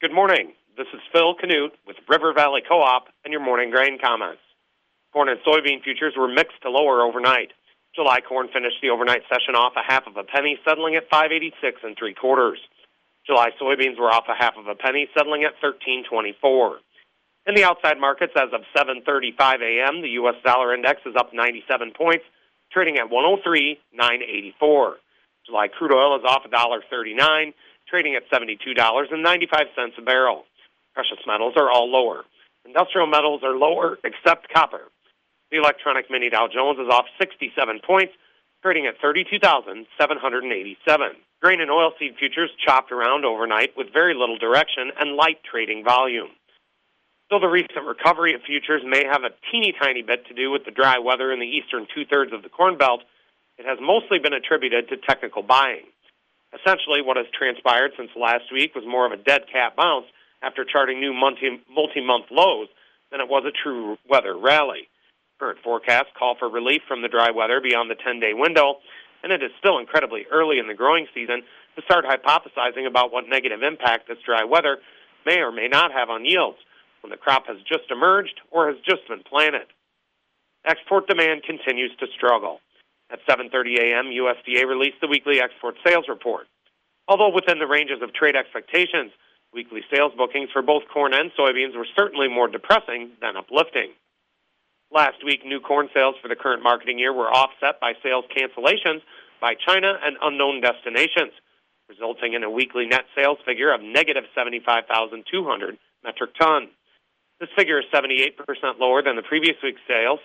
Good morning. This is Phil Canute with River Valley Co-op and your morning grain comments. Corn and soybean futures were mixed to lower overnight. July corn finished the overnight session off a half of a penny, settling at 586 and three quarters. July soybeans were off a half of a penny, settling at 1324. In the outside markets, as of 7:35 a.m., the U.S. dollar index is up 97 points, trading at 103.984. July crude oil is off $1.39, trading at $72.95 a barrel. Precious metals are all lower. Industrial metals are lower except copper. The electronic mini Dow Jones is off 67 points, trading at 32,787. Grain and oilseed futures chopped around overnight with very little direction and light trading volume. Though the recent recovery of futures may have a teeny tiny bit to do with the dry weather in the eastern two thirds of the Corn Belt, it has mostly been attributed to technical buying. Essentially, what has transpired since last week was more of a dead cat bounce after charting new multi month lows than it was a true weather rally. Current forecasts call for relief from the dry weather beyond the 10 day window, and it is still incredibly early in the growing season to start hypothesizing about what negative impact this dry weather may or may not have on yields when the crop has just emerged or has just been planted. Export demand continues to struggle. At 7:30 a.m., USDA released the weekly export sales report. Although within the ranges of trade expectations, weekly sales bookings for both corn and soybeans were certainly more depressing than uplifting. Last week, new corn sales for the current marketing year were offset by sales cancellations by China and unknown destinations, resulting in a weekly net sales figure of negative 75,200 metric tons. This figure is 78% lower than the previous week's sales,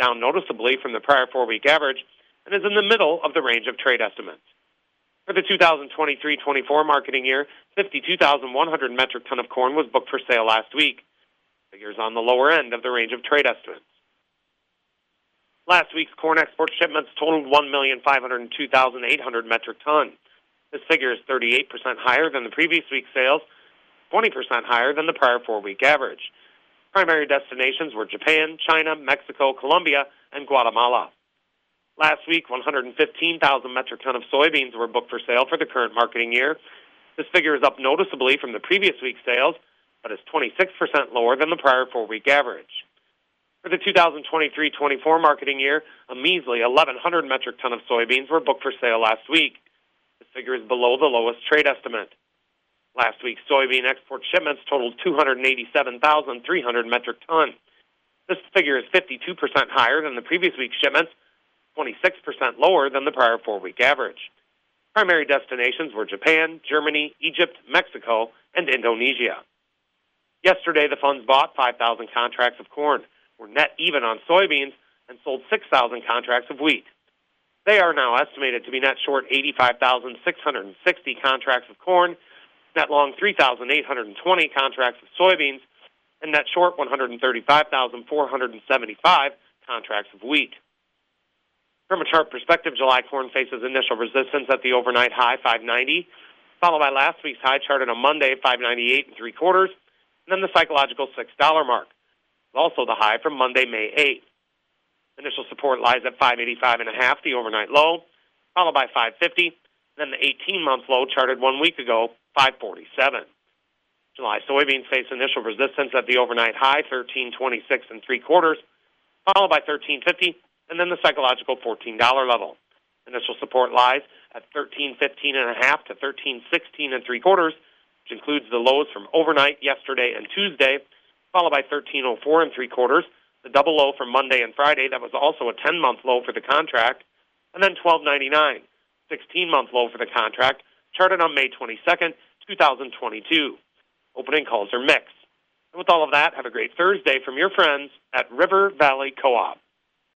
down noticeably from the prior four week average, and is in the middle of the range of trade estimates. For the 2023-24 marketing year, 52,100 metric ton of corn was booked for sale last week. Figures on the lower end of the range of trade estimates. Last week's corn export shipments totaled 1,502,800 metric ton. This figure is 38% higher than the previous week's sales, 20% higher than the prior four-week average. Primary destinations were Japan, China, Mexico, Colombia, and Guatemala. Last week, 115,000 metric ton of soybeans were booked for sale for the current marketing year. This figure is up noticeably from the previous week's sales, but is 26% lower than the prior four-week average. For the 2023-24 marketing year, a measly 1,100 metric ton of soybeans were booked for sale last week. This figure is below the lowest trade estimate. Last week's soybean export shipments totaled 287,300 metric tons. This figure is 52% higher than the previous week's shipments, 26% lower than the prior four-week average. Primary destinations were Japan, Germany, Egypt, Mexico, and Indonesia. Yesterday, the funds bought 5,000 contracts of corn, were net even on soybeans, and sold 6,000 contracts of wheat. They are now estimated to be net short 85,660 contracts of corn, net long 3,820 contracts of soybeans, and net short 135,475 contracts of wheat. From a chart perspective, July corn faces initial resistance at the overnight high 590, followed by last week's high charted on Monday 598 and three quarters, and then the psychological six dollar mark, also the high from Monday May 8th. Initial support lies at 585 and a half, the overnight low, followed by 550, then the 18 month low charted one week ago 547. July soybeans face initial resistance at the overnight high 1326 and three quarters, followed by 1350 and then the psychological $14 level. Initial support lies at 1315 and a half to 1316 and three quarters, which includes the lows from overnight yesterday and Tuesday, followed by 1304 and three quarters, the double low from Monday and Friday that was also a 10 month low for the contract, and then 1299, 16 month low for the contract, charted on May 22nd, 2022. Opening calls are mixed. And with all of that, have a great Thursday from your friends at River Valley Co op.